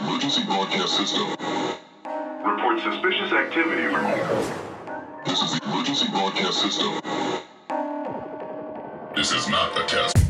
emergency broadcast system. Report suspicious activity. This is the emergency broadcast system. This is not a test.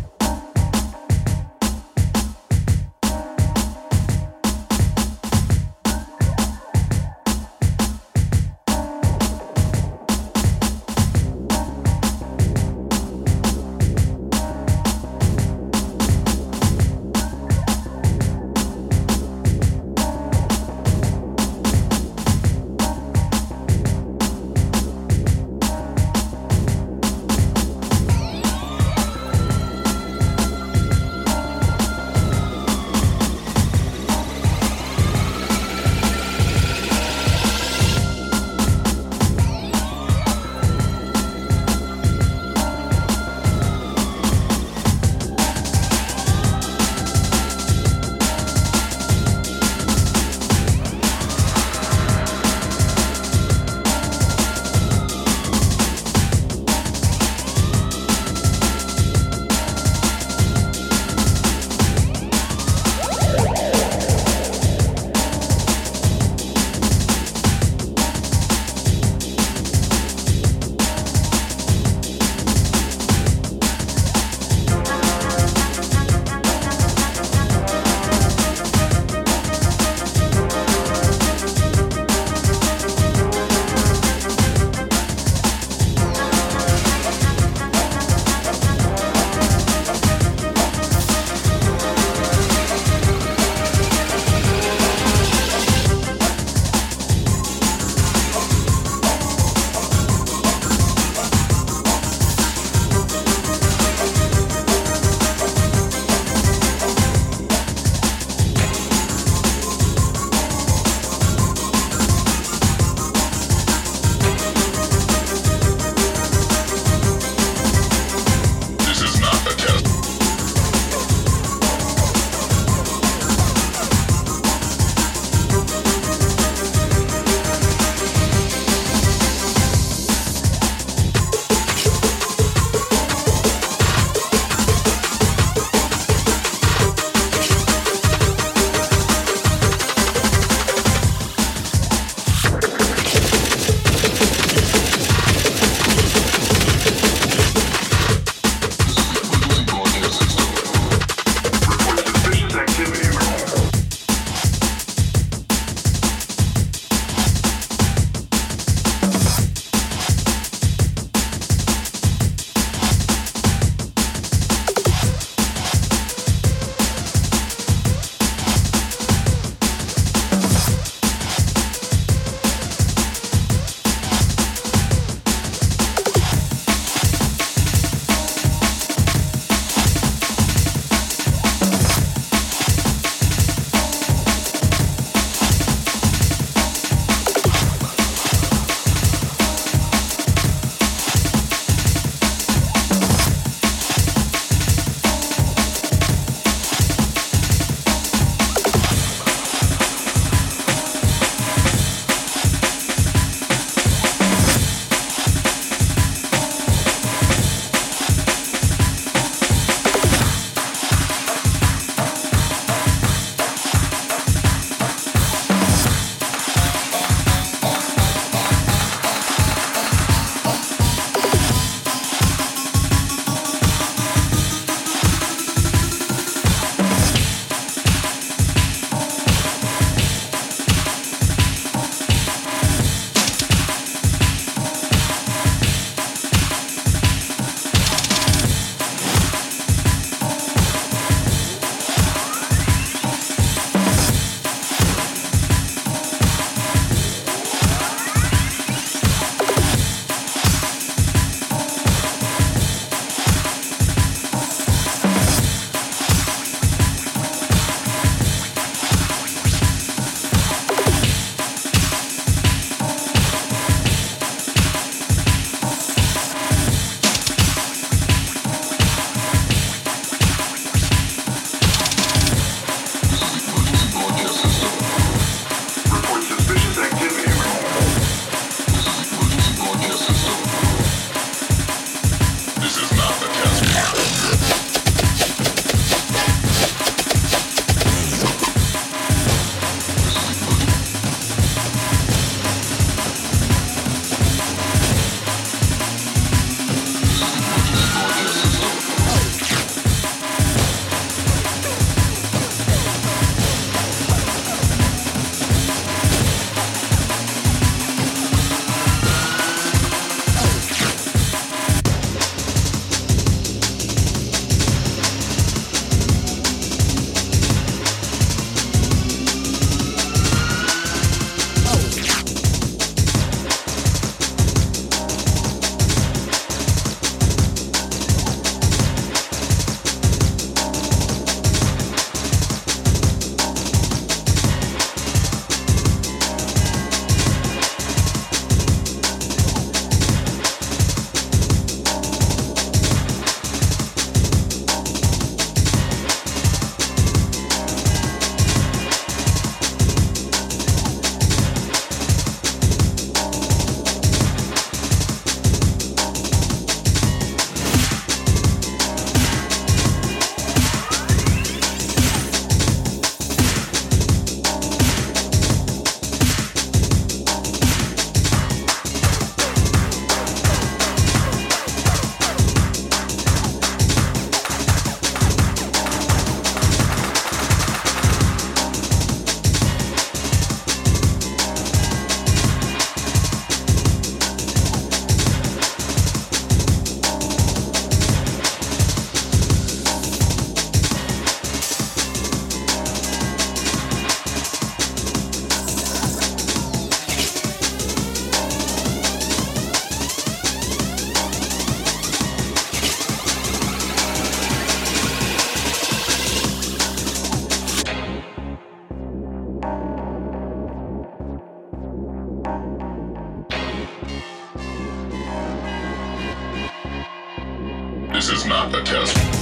Is not a test.